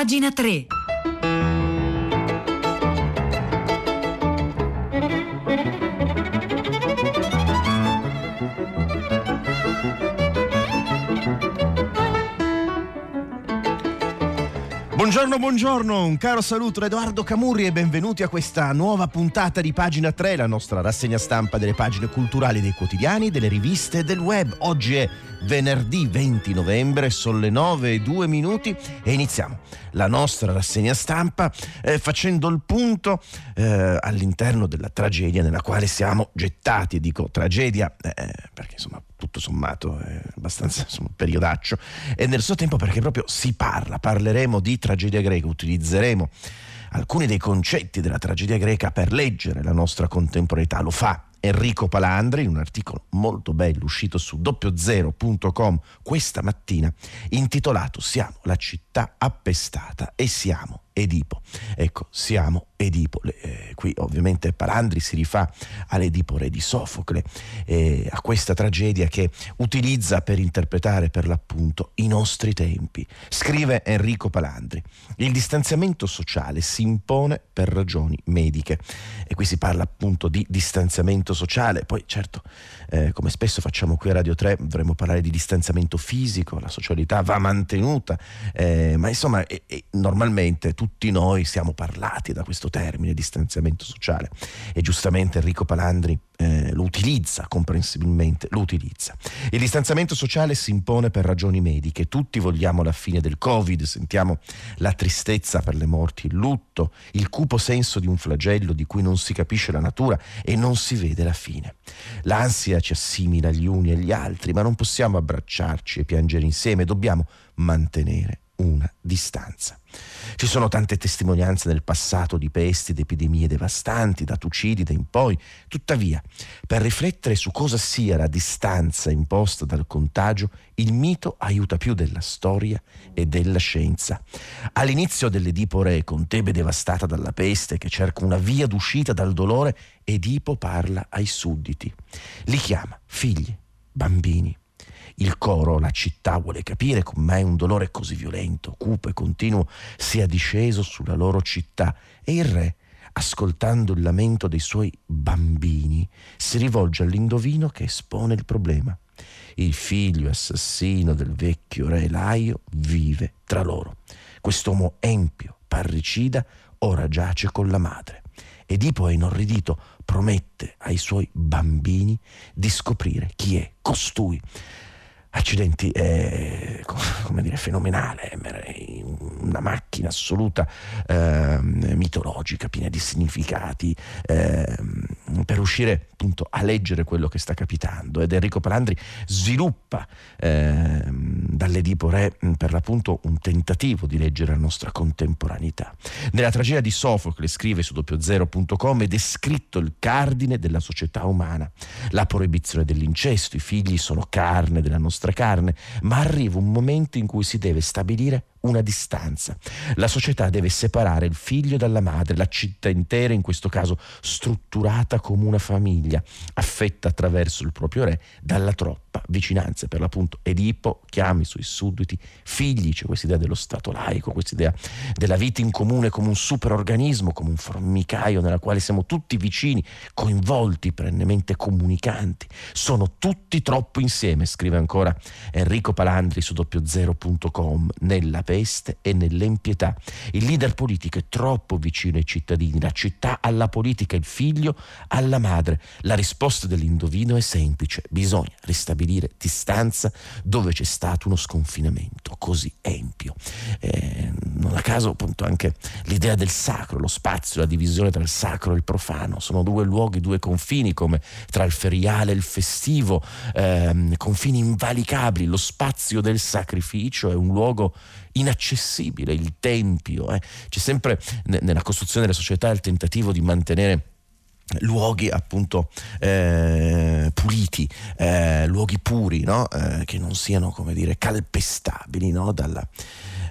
Pagina 3. Buongiorno, buongiorno, un caro saluto da Edoardo Camurri e benvenuti a questa nuova puntata di Pagina 3, la nostra rassegna stampa delle pagine culturali dei quotidiani, delle riviste e del web. Oggi è venerdì 20 novembre, sono le 9 e 2 minuti e iniziamo la nostra rassegna stampa eh, facendo il punto eh, all'interno della tragedia nella quale siamo gettati. Dico tragedia eh, perché insomma tutto sommato è abbastanza insomma, periodaccio e nel suo tempo perché proprio si parla, parleremo di tragedia greca, utilizzeremo alcuni dei concetti della tragedia greca per leggere la nostra contemporaneità, lo fa Enrico Palandri in un articolo molto bello uscito su doppiozero.com questa mattina intitolato Siamo la città appestata e siamo Edipo. Ecco, siamo Edipo. Eh, qui ovviamente Palandri si rifà all'Edipo re di Sofocle, eh, a questa tragedia che utilizza per interpretare per l'appunto i nostri tempi. Scrive Enrico Palandri, il distanziamento sociale si impone per ragioni mediche. E qui si parla appunto di distanziamento sociale, poi certo, eh, come spesso facciamo qui a Radio 3, dovremmo parlare di distanziamento fisico, la socialità va mantenuta, eh, ma insomma normalmente tutti noi siamo parlati da questo termine distanziamento sociale e giustamente Enrico Palandri eh, lo utilizza comprensibilmente, lo utilizza. Il distanziamento sociale si impone per ragioni mediche, tutti vogliamo la fine del Covid, sentiamo la tristezza per le morti, il lutto, il cupo senso di un flagello di cui non si capisce la natura e non si vede la fine. L'ansia ci assimila gli uni agli altri, ma non possiamo abbracciarci e piangere insieme, dobbiamo mantenere una distanza. Ci sono tante testimonianze nel passato di pesti ed epidemie devastanti, da Tucidide in poi. Tuttavia, per riflettere su cosa sia la distanza imposta dal contagio, il mito aiuta più della storia e della scienza. All'inizio dell'Edipo Re, con Tebe devastata dalla peste, che cerca una via d'uscita dal dolore, Edipo parla ai sudditi. Li chiama figli, bambini. Il coro, la città, vuole capire come mai un dolore così violento, cupo e continuo sia disceso sulla loro città e il re, ascoltando il lamento dei suoi bambini, si rivolge all'indovino che espone il problema. Il figlio assassino del vecchio re Laio vive tra loro. Quest'uomo empio, parricida, ora giace con la madre. Edipo è inorridito, promette ai suoi bambini di scoprire chi è costui accidenti, è come dire, fenomenale, una macchina assoluta eh, mitologica, piena di significati, eh, per riuscire appunto a leggere quello che sta capitando. Ed Enrico Palandri sviluppa eh, dall'Edipo Re per l'appunto un tentativo di leggere la nostra contemporaneità. Nella tragedia di Sofocle, scrive su doppiozero.com, è descritto il cardine della società umana, la proibizione dell'incesto, i figli sono carne della nostra nostra carne, ma arriva un momento in cui si deve stabilire una distanza. La società deve separare il figlio dalla madre, la città intera, in questo caso strutturata come una famiglia, affetta attraverso il proprio re dalla troppa vicinanza. Per l'appunto Edipo chiama i suoi sudditi figli, c'è questa idea dello Stato laico, questa idea della vita in comune come un superorganismo, come un formicaio nella quale siamo tutti vicini, coinvolti, perennemente comunicanti. Sono tutti troppo insieme, scrive ancora Enrico Palandri su doppiozero.com, nella peste e nell'empietà. Il leader politico è troppo vicino ai cittadini, la città alla politica, il figlio alla madre. La risposta dell'indovino è semplice, bisogna ristabilire distanza dove c'è stato uno sconfinamento così empio. Eh, non a caso appunto anche l'idea del sacro, lo spazio, la divisione tra il sacro e il profano, sono due luoghi, due confini come tra il feriale e il festivo, eh, confini invalicabili, lo spazio del sacrificio è un luogo inaccessibile, il tempio. Eh. C'è sempre nella costruzione della società il tentativo di mantenere luoghi appunto eh, puliti, eh, luoghi puri, no? eh, che non siano come dire calpestabili no? Dalla,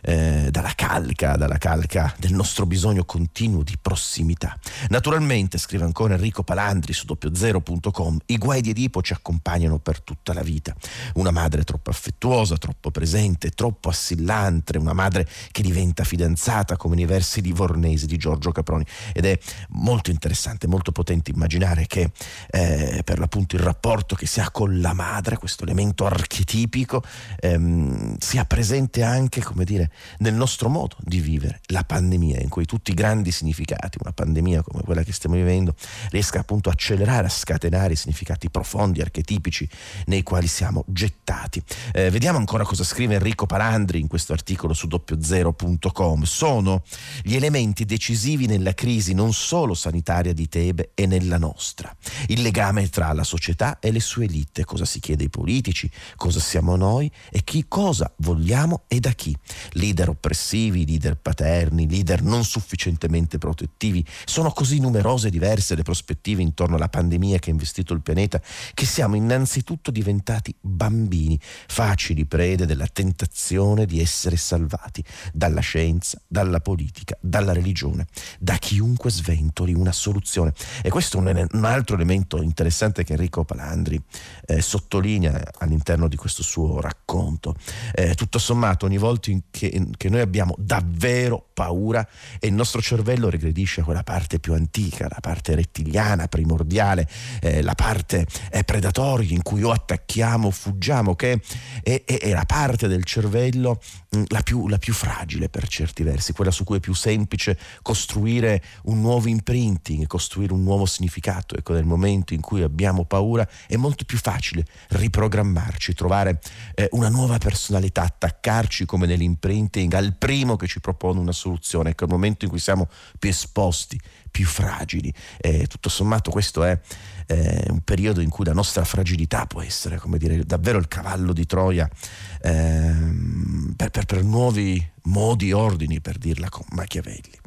eh, dalla calca, dalla calca del nostro bisogno continuo di prossimità. Naturalmente, scrive ancora Enrico Palandri su doppiozero.com, i guai di Edipo ci accompagnano per tutta la vita. Una madre troppo affettuosa, troppo presente, troppo assillante, una madre che diventa fidanzata come nei versi livornesi di Giorgio Caproni ed è molto interessante, molto potente immaginare che eh, per l'appunto il rapporto che si ha con la madre, questo elemento archetipico, ehm, sia presente anche, come dire, nel nostro modo di vivere la pandemia, in cui tutti i grandi significati, una pandemia come quella che stiamo vivendo, riesca appunto a accelerare, a scatenare i significati profondi, archetipici nei quali siamo gettati. Eh, vediamo ancora cosa scrive Enrico Palandri in questo articolo su doppiozero.com. Sono gli elementi decisivi nella crisi non solo sanitaria di Tebe e nella nostra. Il legame tra la società e le sue elite, cosa si chiede ai politici, cosa siamo noi e chi cosa vogliamo e da chi. Leader oppressivi, leader paterni, leader non sufficientemente protettivi. Sono così numerose e diverse le prospettive intorno alla pandemia che ha investito il pianeta che siamo innanzitutto diventati bambini, facili prede della tentazione di essere salvati dalla scienza, dalla politica, dalla religione, da chiunque sventoli una soluzione. E questo è un, altro elemento interessante che Enrico Palandri eh, sottolinea all'interno di questo suo racconto. Eh, tutto sommato, ogni volta che, che noi abbiamo davvero paura e il nostro cervello regredisce a quella parte più antica, la parte rettiliana, primordiale, eh, la parte eh, predatoria in cui o attacchiamo o fuggiamo, che è, è, è la parte del cervello mh, mm, la, più, la più fragile per certi versi, quella su cui è più semplice costruire un nuovo imprinting, costruire un nuovo significato. Ecco, nel momento in cui abbiamo paura è molto più facile riprogrammarci, trovare eh, una nuova personalità, attaccarci come nell'imprinting al primo che ci propone una soluzione. Ecco, nel momento in cui siamo più esposti, più fragili. E tutto sommato questo è eh, un periodo in cui la nostra fragilità può essere, come dire, davvero il cavallo di Troia eh, per, per, per nuovi modi ordini, per dirla con Machiavelli.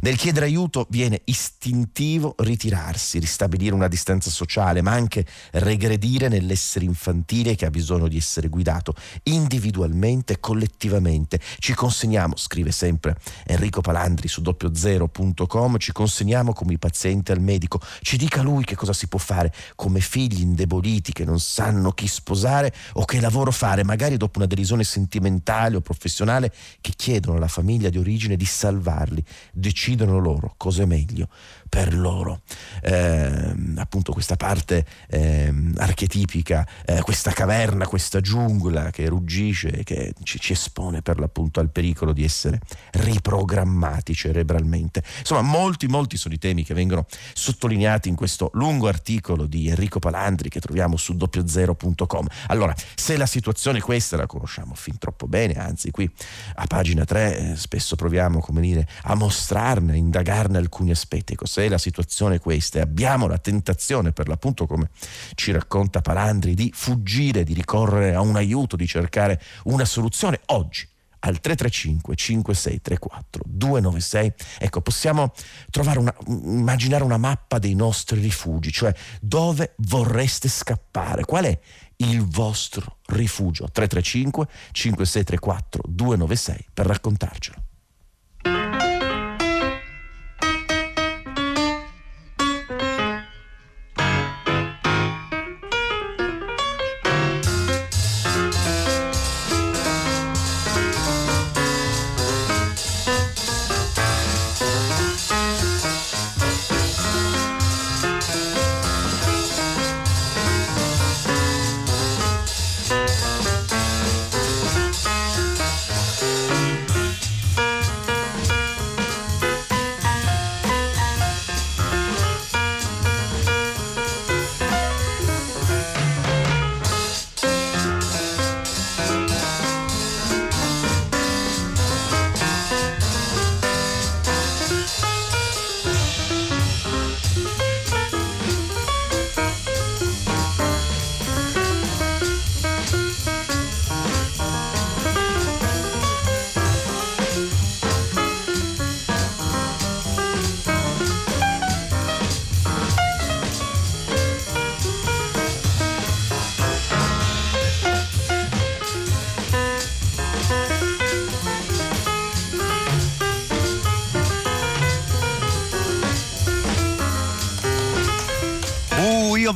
Nel chiedere aiuto viene istintivo ritirarsi, ristabilire una distanza sociale, ma anche regredire nell'essere infantile che ha bisogno di essere guidato individualmente e collettivamente. Ci consegniamo, scrive sempre Enrico Palandri su doppiozero.com, ci consegniamo come i pazienti al medico, ci dica lui che cosa si può fare come figli indeboliti che non sanno chi sposare o che lavoro fare, magari dopo una derisione sentimentale o professionale che chiedono alla famiglia di origine di salvarli, decidono loro cosa è meglio per loro. Eh, appunto questa parte eh, archetipica, eh, questa caverna, questa giungla che ruggisce, che ci, ci, espone per l'appunto al pericolo di essere riprogrammati cerebralmente. Insomma, molti, molti sono i temi che vengono sottolineati in questo lungo articolo di Enrico Palandri che troviamo su doppiozero.com. Allora, se la situazione è questa, la conosciamo fin troppo bene, anzi qui a pagina 3 eh, spesso proviamo, come dire, a mostrarne, a indagarne alcuni aspetti. Ecco, se la situazione è questa e abbiamo la tentazione, per l'appunto come ci racconta Palandri, di fuggire, di ricorrere a un aiuto, di cercare una soluzione, oggi al 335 5634 296 ecco possiamo trovare una, immaginare una mappa dei nostri rifugi cioè dove vorreste scappare? Qual è il vostro rifugio? 335 5634 296 per raccontarcelo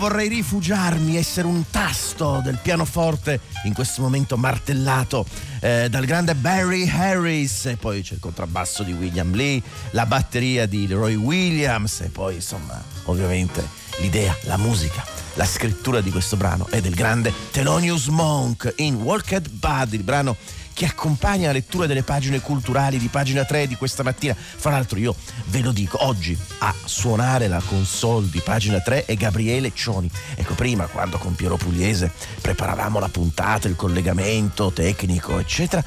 vorrei rifugiarmi, essere un tasto del pianoforte in questo momento martellato eh, dal grande Barry Harris e poi c'è il contrabbasso di William Lee, la batteria di Roy Williams e poi insomma ovviamente l'idea, la musica la scrittura di questo brano è del grande Thelonious Monk in Walked Bud, il brano che accompagna la lettura delle pagine culturali di pagina 3 di questa mattina. Fra l'altro io ve lo dico, oggi a suonare la console di pagina 3 è Gabriele Cioni. Ecco, prima quando con Piero Pugliese preparavamo la puntata, il collegamento tecnico, eccetera,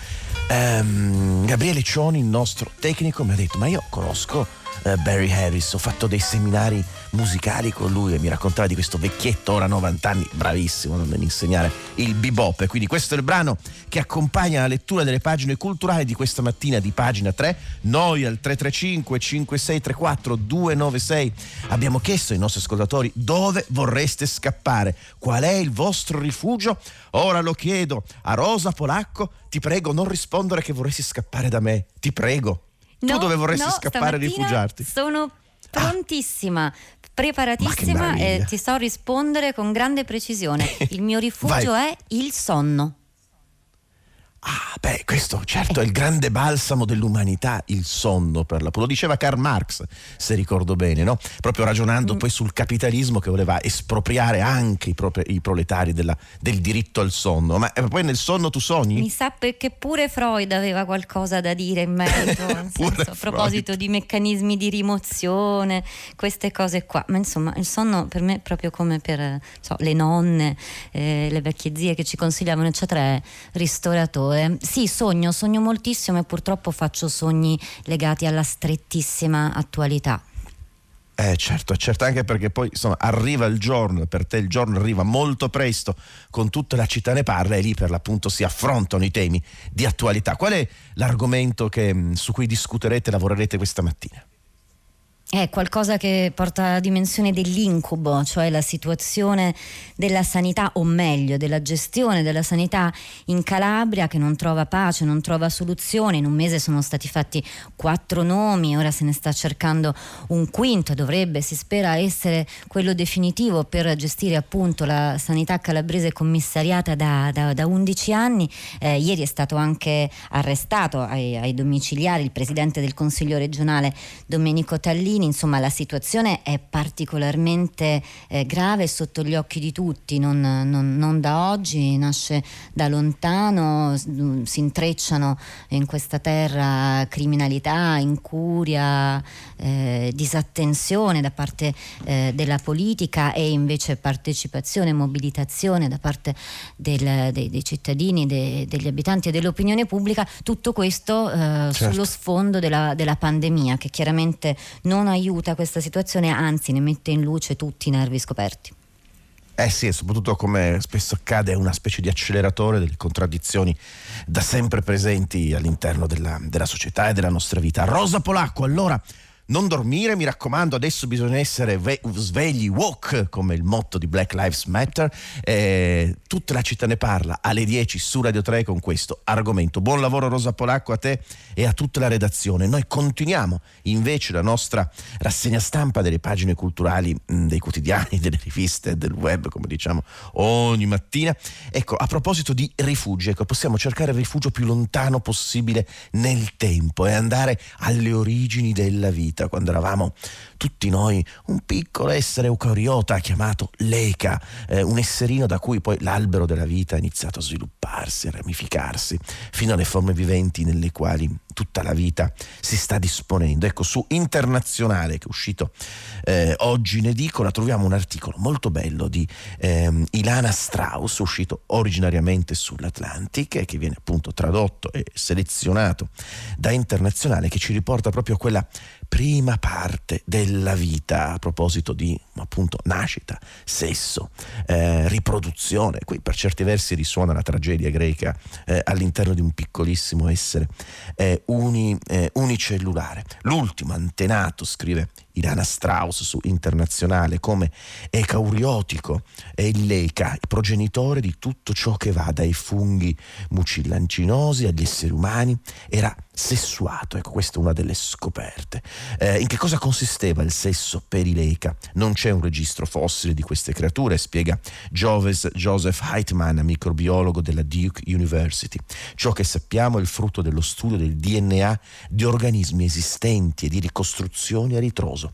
ehm, Gabriele Cioni, il nostro tecnico, mi ha detto, ma io conosco Barry Harris, ho fatto dei seminari musicali con lui e mi raccontava di questo vecchietto, ora 90 anni, bravissimo nell'insegnare il bebop. E quindi questo è il brano che accompagna la lettura delle pagine culturali di questa mattina di pagina 3. Noi al 335 5634 296 abbiamo chiesto ai nostri ascoltatori dove vorreste scappare, qual è il vostro rifugio. Ora lo chiedo a Rosa Polacco, ti prego non rispondere che vorresti scappare da me, ti prego. No, tu dove vorresti no, scappare e rifugiarti? Sono prontissima, ah, preparatissima e ti so rispondere con grande precisione. Il mio rifugio è il sonno. Beh, questo certo è il grande balsamo dell'umanità, il sonno per la Lo diceva Karl Marx, se ricordo bene, no? Proprio ragionando mm. poi sul capitalismo che voleva espropriare anche i, propri, i proletari della, del diritto al sonno. Ma eh, poi nel sonno tu sogni? Mi sa che pure Freud aveva qualcosa da dire in merito, senso, a proposito di meccanismi di rimozione, queste cose qua. Ma insomma, il sonno per me, proprio come per so, le nonne, eh, le vecchie zie che ci consigliavano, eccetera, è ristoratore parole. Sogno, sogno moltissimo e purtroppo faccio sogni legati alla strettissima attualità. Eh certo, certo, anche perché poi insomma, arriva il giorno, per te il giorno arriva molto presto, con tutta la città ne parla e lì per l'appunto si affrontano i temi di attualità. Qual è l'argomento che, su cui discuterete, lavorerete questa mattina? È qualcosa che porta alla dimensione dell'incubo, cioè la situazione della sanità, o meglio, della gestione della sanità in Calabria che non trova pace, non trova soluzione. In un mese sono stati fatti quattro nomi, ora se ne sta cercando un quinto, dovrebbe, si spera, essere quello definitivo per gestire appunto la sanità calabrese commissariata da, da, da 11 anni. Eh, ieri è stato anche arrestato ai, ai domiciliari il presidente del Consiglio regionale Domenico Tallini Salvini, insomma la situazione è particolarmente eh, grave sotto gli occhi di tutti, non, non, non, da oggi, nasce da lontano, si intrecciano in questa terra criminalità, incuria, eh, disattenzione da parte eh, della politica e invece partecipazione, mobilitazione da parte del, dei, dei, cittadini, dei, degli abitanti e dell'opinione pubblica, tutto questo eh, certo. sullo sfondo della, della pandemia che chiaramente non non aiuta questa situazione, anzi ne mette in luce tutti i nervi scoperti. Eh sì, e soprattutto come spesso accade è una specie di acceleratore delle contraddizioni da sempre presenti all'interno della, della società e della nostra vita. Rosa Polacco, allora non dormire, mi raccomando, adesso bisogna essere ve- svegli, walk, come il motto di Black Lives Matter. Eh, tutta la città ne parla alle 10 su Radio 3 con questo argomento. Buon lavoro Rosa Polacco a te e a tutta la redazione. Noi continuiamo invece la nostra rassegna stampa delle pagine culturali mh, dei quotidiani, delle riviste, del web, come diciamo ogni mattina. Ecco, a proposito di rifugi, ecco, possiamo cercare il rifugio più lontano possibile nel tempo e andare alle origini della vita vita, quando eravamo tutti noi un piccolo essere eucariota chiamato Leica, eh, un esserino da cui poi l'albero della vita ha iniziato a svilupparsi, a ramificarsi, fino alle forme viventi nelle quali tutta la vita si sta disponendo. Ecco, su Internazionale, che è uscito eh, oggi in edicola, troviamo un articolo molto bello di eh, Ilana Strauss, uscito originariamente sull'Atlantic e che viene appunto tradotto e selezionato da Internazionale, che ci riporta proprio a quella prima parte della vita a proposito di appunto nascita, sesso, eh, riproduzione. Qui per certi versi risuona la tragedia greca eh, all'interno di un piccolissimo essere eh, uni, eh, unicellulare. L'ultimo antenato, scrive Irana Strauss su Internazionale, come ecauriotico è il leca, progenitore di tutto ciò che va dai funghi mucillaginosi agli esseri umani, era sessuato. Ecco, questa è una delle scoperte. Eh, in che cosa consisteva il sesso per i Leica? Non c'è un registro fossile di queste creature, spiega Joves, Joseph Heitman, microbiologo della Duke University. Ciò che sappiamo è il frutto dello studio del DNA di organismi esistenti e di ricostruzioni a ritroso.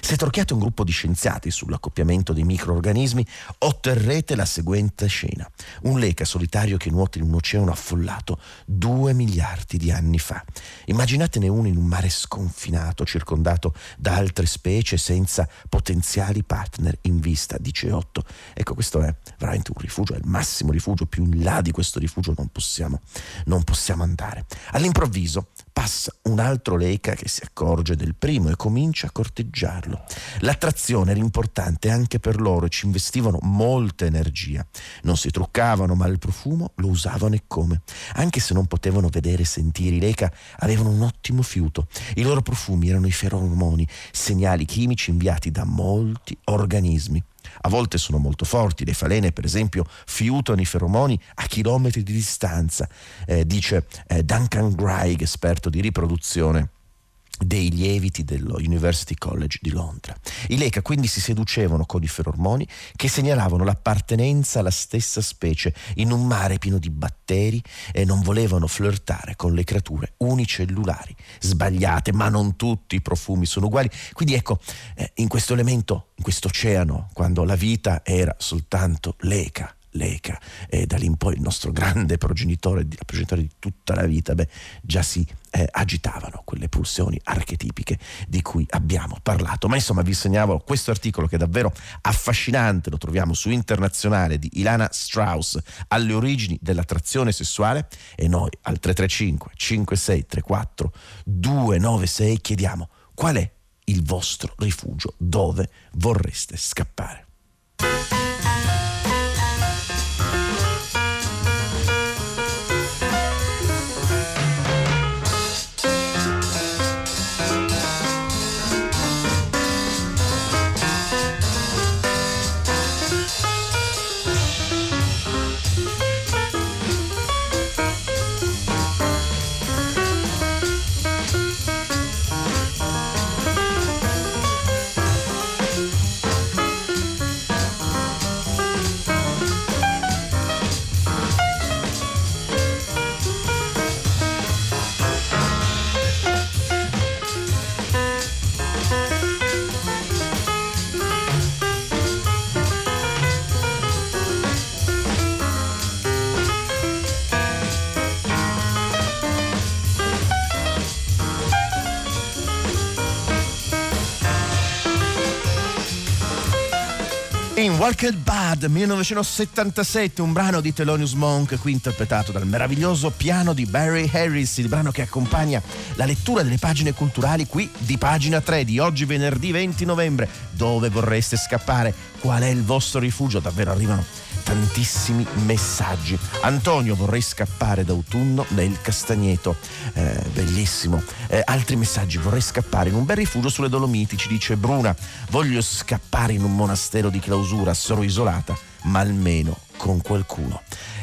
Se torchiate un gruppo di scienziati sull'accoppiamento dei microorganismi, otterrete la seguente scena. Un leca solitario che nuota in un oceano affollato due miliardi di anni fa. Immaginatene uno in un mare sconfinato, circondato da altre specie senza potenziali partner in vista, dice Otto. Ecco, questo è veramente un rifugio, è il massimo rifugio, più in là di questo rifugio non possiamo, non possiamo andare. All'improvviso passa un altro leca che si accorge del primo e comincia a corteggiare farlo. L'attrazione era importante anche per loro e ci investivano molta energia. Non si truccavano, ma il profumo lo usavano e come. Anche se non potevano vedere e sentire, i leca avevano un ottimo fiuto. I loro profumi erano i feromoni, segnali chimici inviati da molti organismi. A volte sono molto forti, le falene per esempio fiutano i feromoni a chilometri di distanza, eh, dice eh, Duncan Greig, esperto di riproduzione dei lieviti dello University College di Londra. I Leca quindi si seducevano con i ferormoni che segnalavano l'appartenenza alla stessa specie in un mare pieno di batteri e non volevano flirtare con le creature unicellulari, sbagliate, ma non tutti i profumi sono uguali. Quindi ecco, eh, in questo elemento, in questo oceano, quando la vita era soltanto Leca, Leca e da lì in poi il nostro grande progenitore, progenitore di tutta la vita, beh, già si eh, agitavano quelle pulsioni archetipiche di cui abbiamo parlato. Ma insomma vi segnalo questo articolo che è davvero affascinante, lo troviamo su Internazionale di Ilana Strauss, alle origini dell'attrazione sessuale e noi al 335 5634 296 chiediamo qual è il vostro rifugio, dove vorreste scappare. Walked Bad 1977, un brano di Thelonious Monk qui interpretato dal meraviglioso piano di Barry Harris, il brano che accompagna la lettura delle pagine culturali qui di pagina 3 di oggi venerdì 20 novembre. Dove vorreste scappare? Qual è il vostro rifugio? Davvero arrivano tantissimi messaggi. Antonio, vorrei scappare d'autunno nel Castagneto, eh, bellissimo. Eh, altri messaggi, vorrei scappare in un bel rifugio sulle Dolomiti, ci dice Bruna. Voglio scappare in un monastero di clausura, sono isolata, ma almeno con qualcuno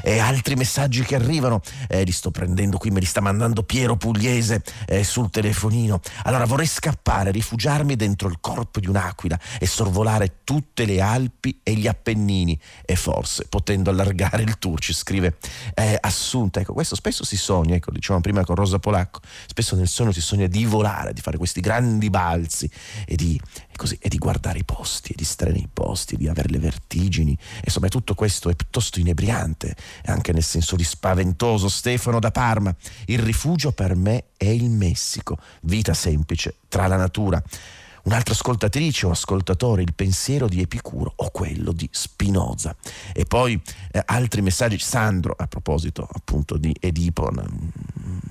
e altri messaggi che arrivano, eh, li sto prendendo qui, me li sta mandando Piero Pugliese eh, sul telefonino. Allora vorrei scappare, rifugiarmi dentro il corpo di un'aquila e sorvolare tutte le Alpi e gli Appennini e forse potendo allargare il tour, ci scrive eh, Assunta. Ecco, questo spesso si sogna, ecco, dicevamo prima con Rosa Polacco, spesso nel sogno si sogna di volare, di fare questi grandi balzi e di, così, e di guardare i posti, e di stare nei posti, di avere le vertigini. Insomma, tutto questo è piuttosto inebriante anche nel senso di spaventoso. Stefano da Parma, il rifugio per me è il Messico, vita semplice tra la natura un'altra ascoltatrice o ascoltatore il pensiero di Epicuro o quello di Spinoza. E poi eh, altri messaggi. Sandro, a proposito appunto di Edipo,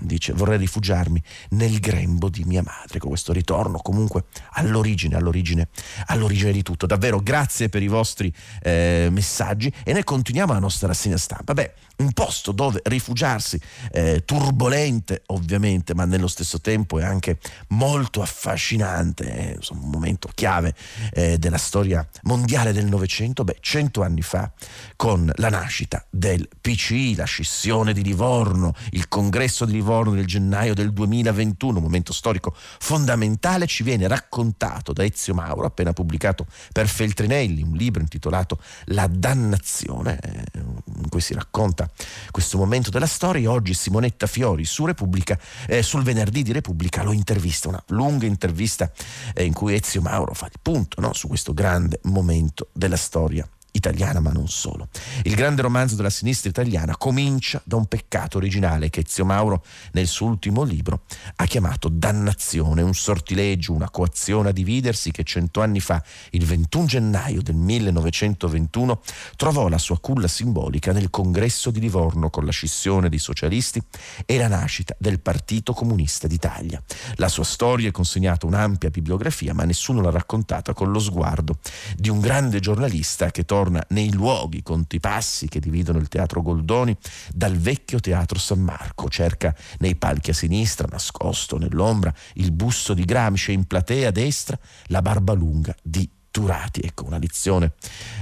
dice vorrei rifugiarmi nel grembo di mia madre, con questo ritorno comunque all'origine, all'origine, all'origine di tutto. Davvero grazie per i vostri eh, messaggi e noi continuiamo la nostra rassegna stampa. Beh, un posto dove rifugiarsi, eh, turbolente ovviamente, ma nello stesso tempo è anche molto affascinante. Eh, insomma, un momento chiave eh, della storia mondiale del Novecento, beh, cento anni fa, con la nascita del PCI, la scissione di Livorno, il congresso di Livorno del gennaio del 2021, un momento storico fondamentale, ci viene raccontato da Ezio Mauro, appena pubblicato per Feltrinelli, un libro intitolato La dannazione, eh, in cui si racconta questo momento della storia. Oggi Simonetta Fiori su Repubblica, eh, sul venerdì di Repubblica lo intervista, una lunga intervista eh, in cui Ezio Mauro fa il punto no, su questo grande momento della storia italiana, ma non solo. Il grande romanzo della sinistra italiana comincia da un peccato originale che Ezio Mauro nel suo ultimo libro ha chiamato dannazione, un sortileggio, una coazione a dividersi che cento anni fa, il 21 gennaio del 1921, trovò la sua culla simbolica nel congresso di Livorno con la scissione dei socialisti e la nascita del Partito Comunista d'Italia. La sua storia è consegnata un'ampia bibliografia, ma nessuno l'ha raccontata con lo sguardo di un grande giornalista che torna torna nei luoghi, conti passi che dividono il teatro Goldoni dal vecchio teatro San Marco, cerca nei palchi a sinistra, nascosto nell'ombra, il busto di Gramsci in platea a destra la barba lunga di Turati. Ecco una lezione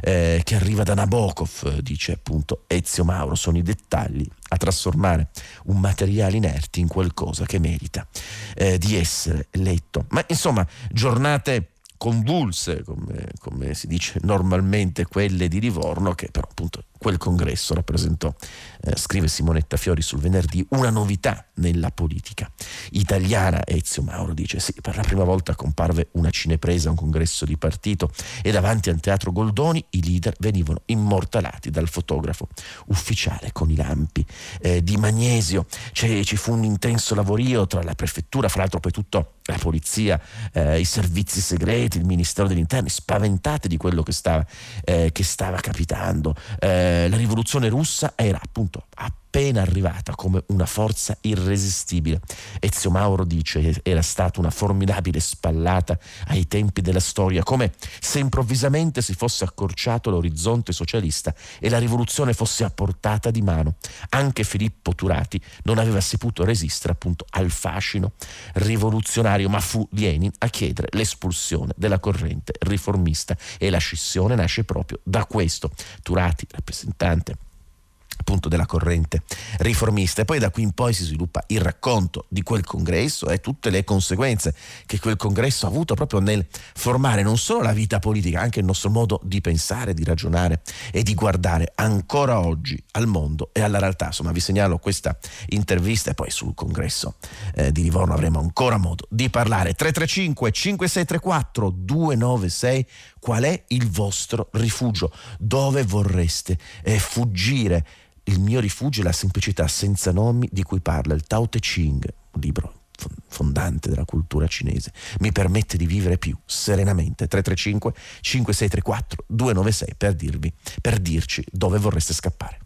eh, che arriva da Nabokov, dice appunto Ezio Mauro, sono i dettagli a trasformare un materiale inerte in qualcosa che merita eh, di essere letto. Ma insomma, giornate convulse, come, come, si dice normalmente, quelle di Livorno, che però appunto quel congresso rappresentò, eh, scrive Simonetta Fiori sul venerdì, una novità nella politica italiana. Ezio Mauro dice sì, per la prima volta comparve una cinepresa a un congresso di partito e davanti al teatro Goldoni i leader venivano immortalati dal fotografo ufficiale con i lampi eh, di magnesio. C'è, ci fu un intenso lavorio tra la prefettura, fra l'altro poi tutto la polizia, eh, i servizi segreti, il Ministero degli Interni, spaventati di quello che stava, eh, che stava capitando. Eh, la rivoluzione russa era appunto appena arrivata come una forza irresistibile. Ezio Mauro dice che era stata una formidabile spallata ai tempi della storia, come se improvvisamente si fosse accorciato l'orizzonte socialista e la rivoluzione fosse a portata di mano. Anche Filippo Turati non aveva saputo resistere appunto al fascino rivoluzionario, ma fu Lenin a chiedere l'espulsione della corrente riformista e la scissione nasce proprio da questo. Turati, rappresentante appunto della corrente riformista e poi da qui in poi si sviluppa il racconto di quel congresso e tutte le conseguenze che quel congresso ha avuto proprio nel formare non solo la vita politica, anche il nostro modo di pensare, di ragionare e di guardare ancora oggi al mondo e alla realtà. Insomma, vi segnalo questa intervista e poi sul congresso eh, di Livorno avremo ancora modo di parlare. 335 5634 296 qual è il vostro rifugio? Dove vorreste eh, fuggire? Il mio rifugio è la semplicità senza nomi di cui parla il Tao Te Ching, un libro fondante della cultura cinese, mi permette di vivere più serenamente. 335 5634 296 per dirvi, per dirci dove vorreste scappare.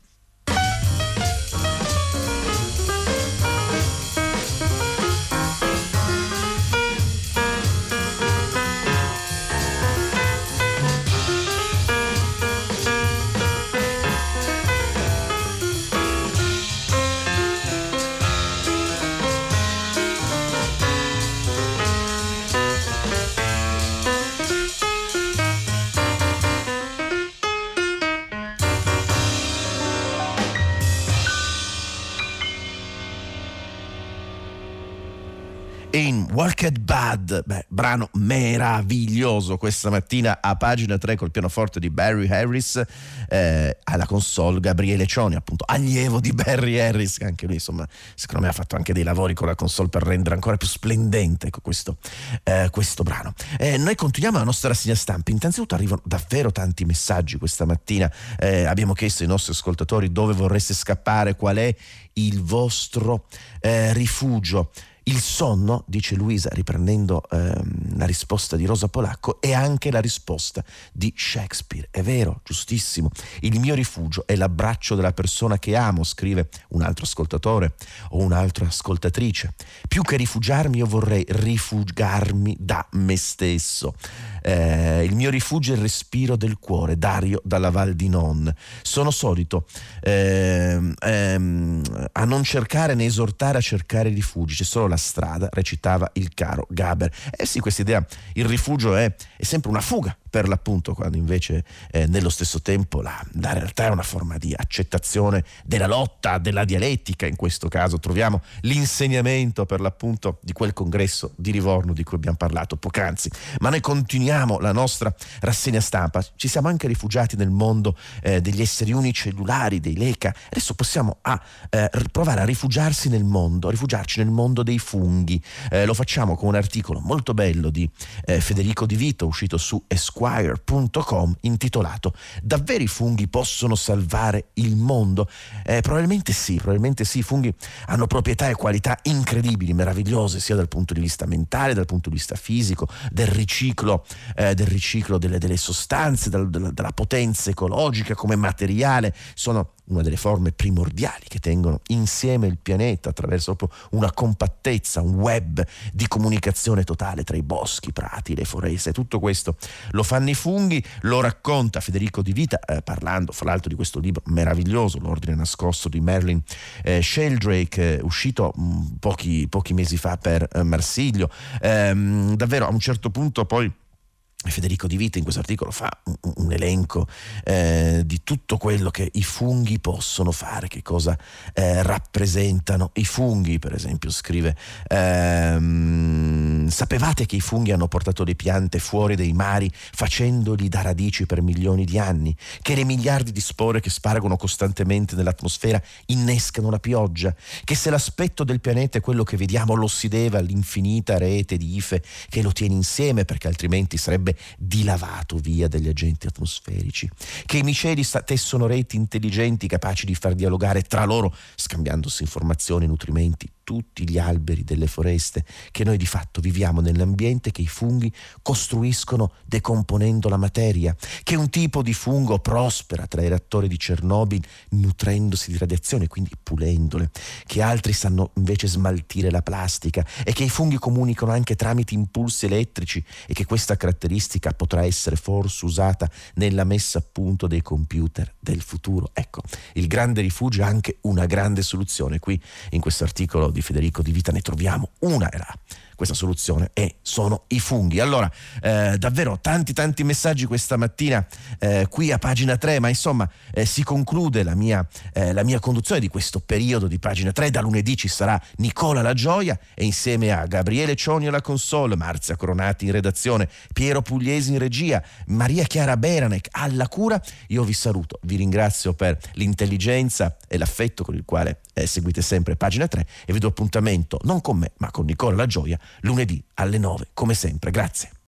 In Walked Bad, beh, brano meraviglioso questa mattina a pagina 3 col pianoforte di Barry Harris, eh, alla console Gabriele Cioni, appunto allievo di Barry Harris, che anche lui insomma secondo me ha fatto anche dei lavori con la console per rendere ancora più splendente ecco, questo, eh, questo brano. Eh, noi continuiamo la nostra rassegna stampa, innanzitutto arrivano davvero tanti messaggi questa mattina, eh, abbiamo chiesto ai nostri ascoltatori dove vorreste scappare, qual è il vostro eh, rifugio. Il sonno, dice Luisa riprendendo ehm, la risposta di Rosa Polacco, è anche la risposta di Shakespeare. È vero, giustissimo. Il mio rifugio è l'abbraccio della persona che amo, scrive un altro ascoltatore o un'altra ascoltatrice. Più che rifugiarmi, io vorrei rifugiarmi da me stesso. Eh, il mio rifugio è il respiro del cuore, Dario dalla Val di Non. Sono solito ehm, ehm, a non cercare né esortare a cercare rifugi, c'è solo la strada, recitava il caro Gaber. Eh sì, questa idea il rifugio è, è sempre una fuga per l'appunto, quando invece eh, nello stesso tempo la, la, realtà è una forma di accettazione della lotta, della dialettica, in questo caso. Troviamo l'insegnamento per l'appunto di quel congresso di Livorno di cui abbiamo parlato poc'anzi. Ma noi continuiamo la nostra rassegna stampa, ci siamo anche rifugiati nel mondo eh, degli esseri unicellulari, dei LECA, adesso possiamo a, eh, provare a rifugiarsi nel mondo, a rifugiarci nel mondo dei funghi, eh, lo facciamo con un articolo molto bello di eh, Federico Di Vito uscito su Esquadra Esquire.com intitolato Davvero i funghi possono salvare il mondo? Eh, probabilmente sì, probabilmente sì, i funghi hanno proprietà e qualità incredibili, meravigliose, sia dal punto di vista mentale, dal punto di vista fisico, del riciclo, eh, del riciclo delle, delle sostanze, dal, della, della potenza ecologica come materiale, sono una delle forme primordiali che tengono insieme il pianeta attraverso proprio una compattezza, un web di comunicazione totale tra i boschi, i prati, le foreste. Tutto questo lo fanno i funghi, lo racconta Federico Di Vita eh, parlando fra l'altro di questo libro meraviglioso, L'ordine nascosto di Merlin eh, Sheldrake, eh, uscito mh, mm, pochi, pochi, mesi fa per eh, Marsiglio. Ehm, davvero a un certo punto poi Federico Di Vita in questo articolo fa un, un elenco eh, di tutto quello che i funghi possono fare, che cosa eh, rappresentano. I funghi, per esempio scrive ehm, sapevate che i funghi hanno portato le piante fuori dai mari facendoli da radici per milioni di anni, che le miliardi di spore che spargono costantemente nell'atmosfera innescano la pioggia, che se l'aspetto del pianeta è quello che vediamo lo si deve all'infinita rete di ife che lo tiene insieme perché altrimenti sarebbe sarebbe dilavato via dagli agenti atmosferici, che i miceli tessono reti intelligenti capaci di far dialogare tra loro, scambiandosi informazioni e nutrimenti, tutti gli alberi delle foreste, che noi di fatto viviamo nell'ambiente che i funghi costruiscono decomponendo la materia, che un tipo di fungo prospera tra i reattori di Chernobyl nutrendosi di radiazione, quindi pulendole, che altri sanno invece smaltire la plastica e che i funghi comunicano anche tramite impulsi elettrici e che questa caratteristica potrà essere forse usata nella messa a punto dei computer del futuro. Ecco, il grande rifugio è anche una grande soluzione. Qui in questo articolo di Federico Di Vita ne troviamo una era questa soluzione e sono i funghi. Allora, eh, davvero tanti tanti messaggi questa mattina eh, qui a pagina 3, ma insomma eh, si conclude la mia, eh, la mia, conduzione di questo periodo di pagina 3. Da lunedì ci sarà Nicola La Gioia e insieme a Gabriele Cioni alla console, Marzia Coronati in redazione, Piero Pugliesi in regia, Maria Chiara Beranec alla cura. Io vi saluto, vi ringrazio per l'intelligenza e l'affetto con il quale eh, seguite sempre pagina 3 e vi do appuntamento non con me ma con Nicola La Gioia lunedì alle 9 come sempre. Grazie.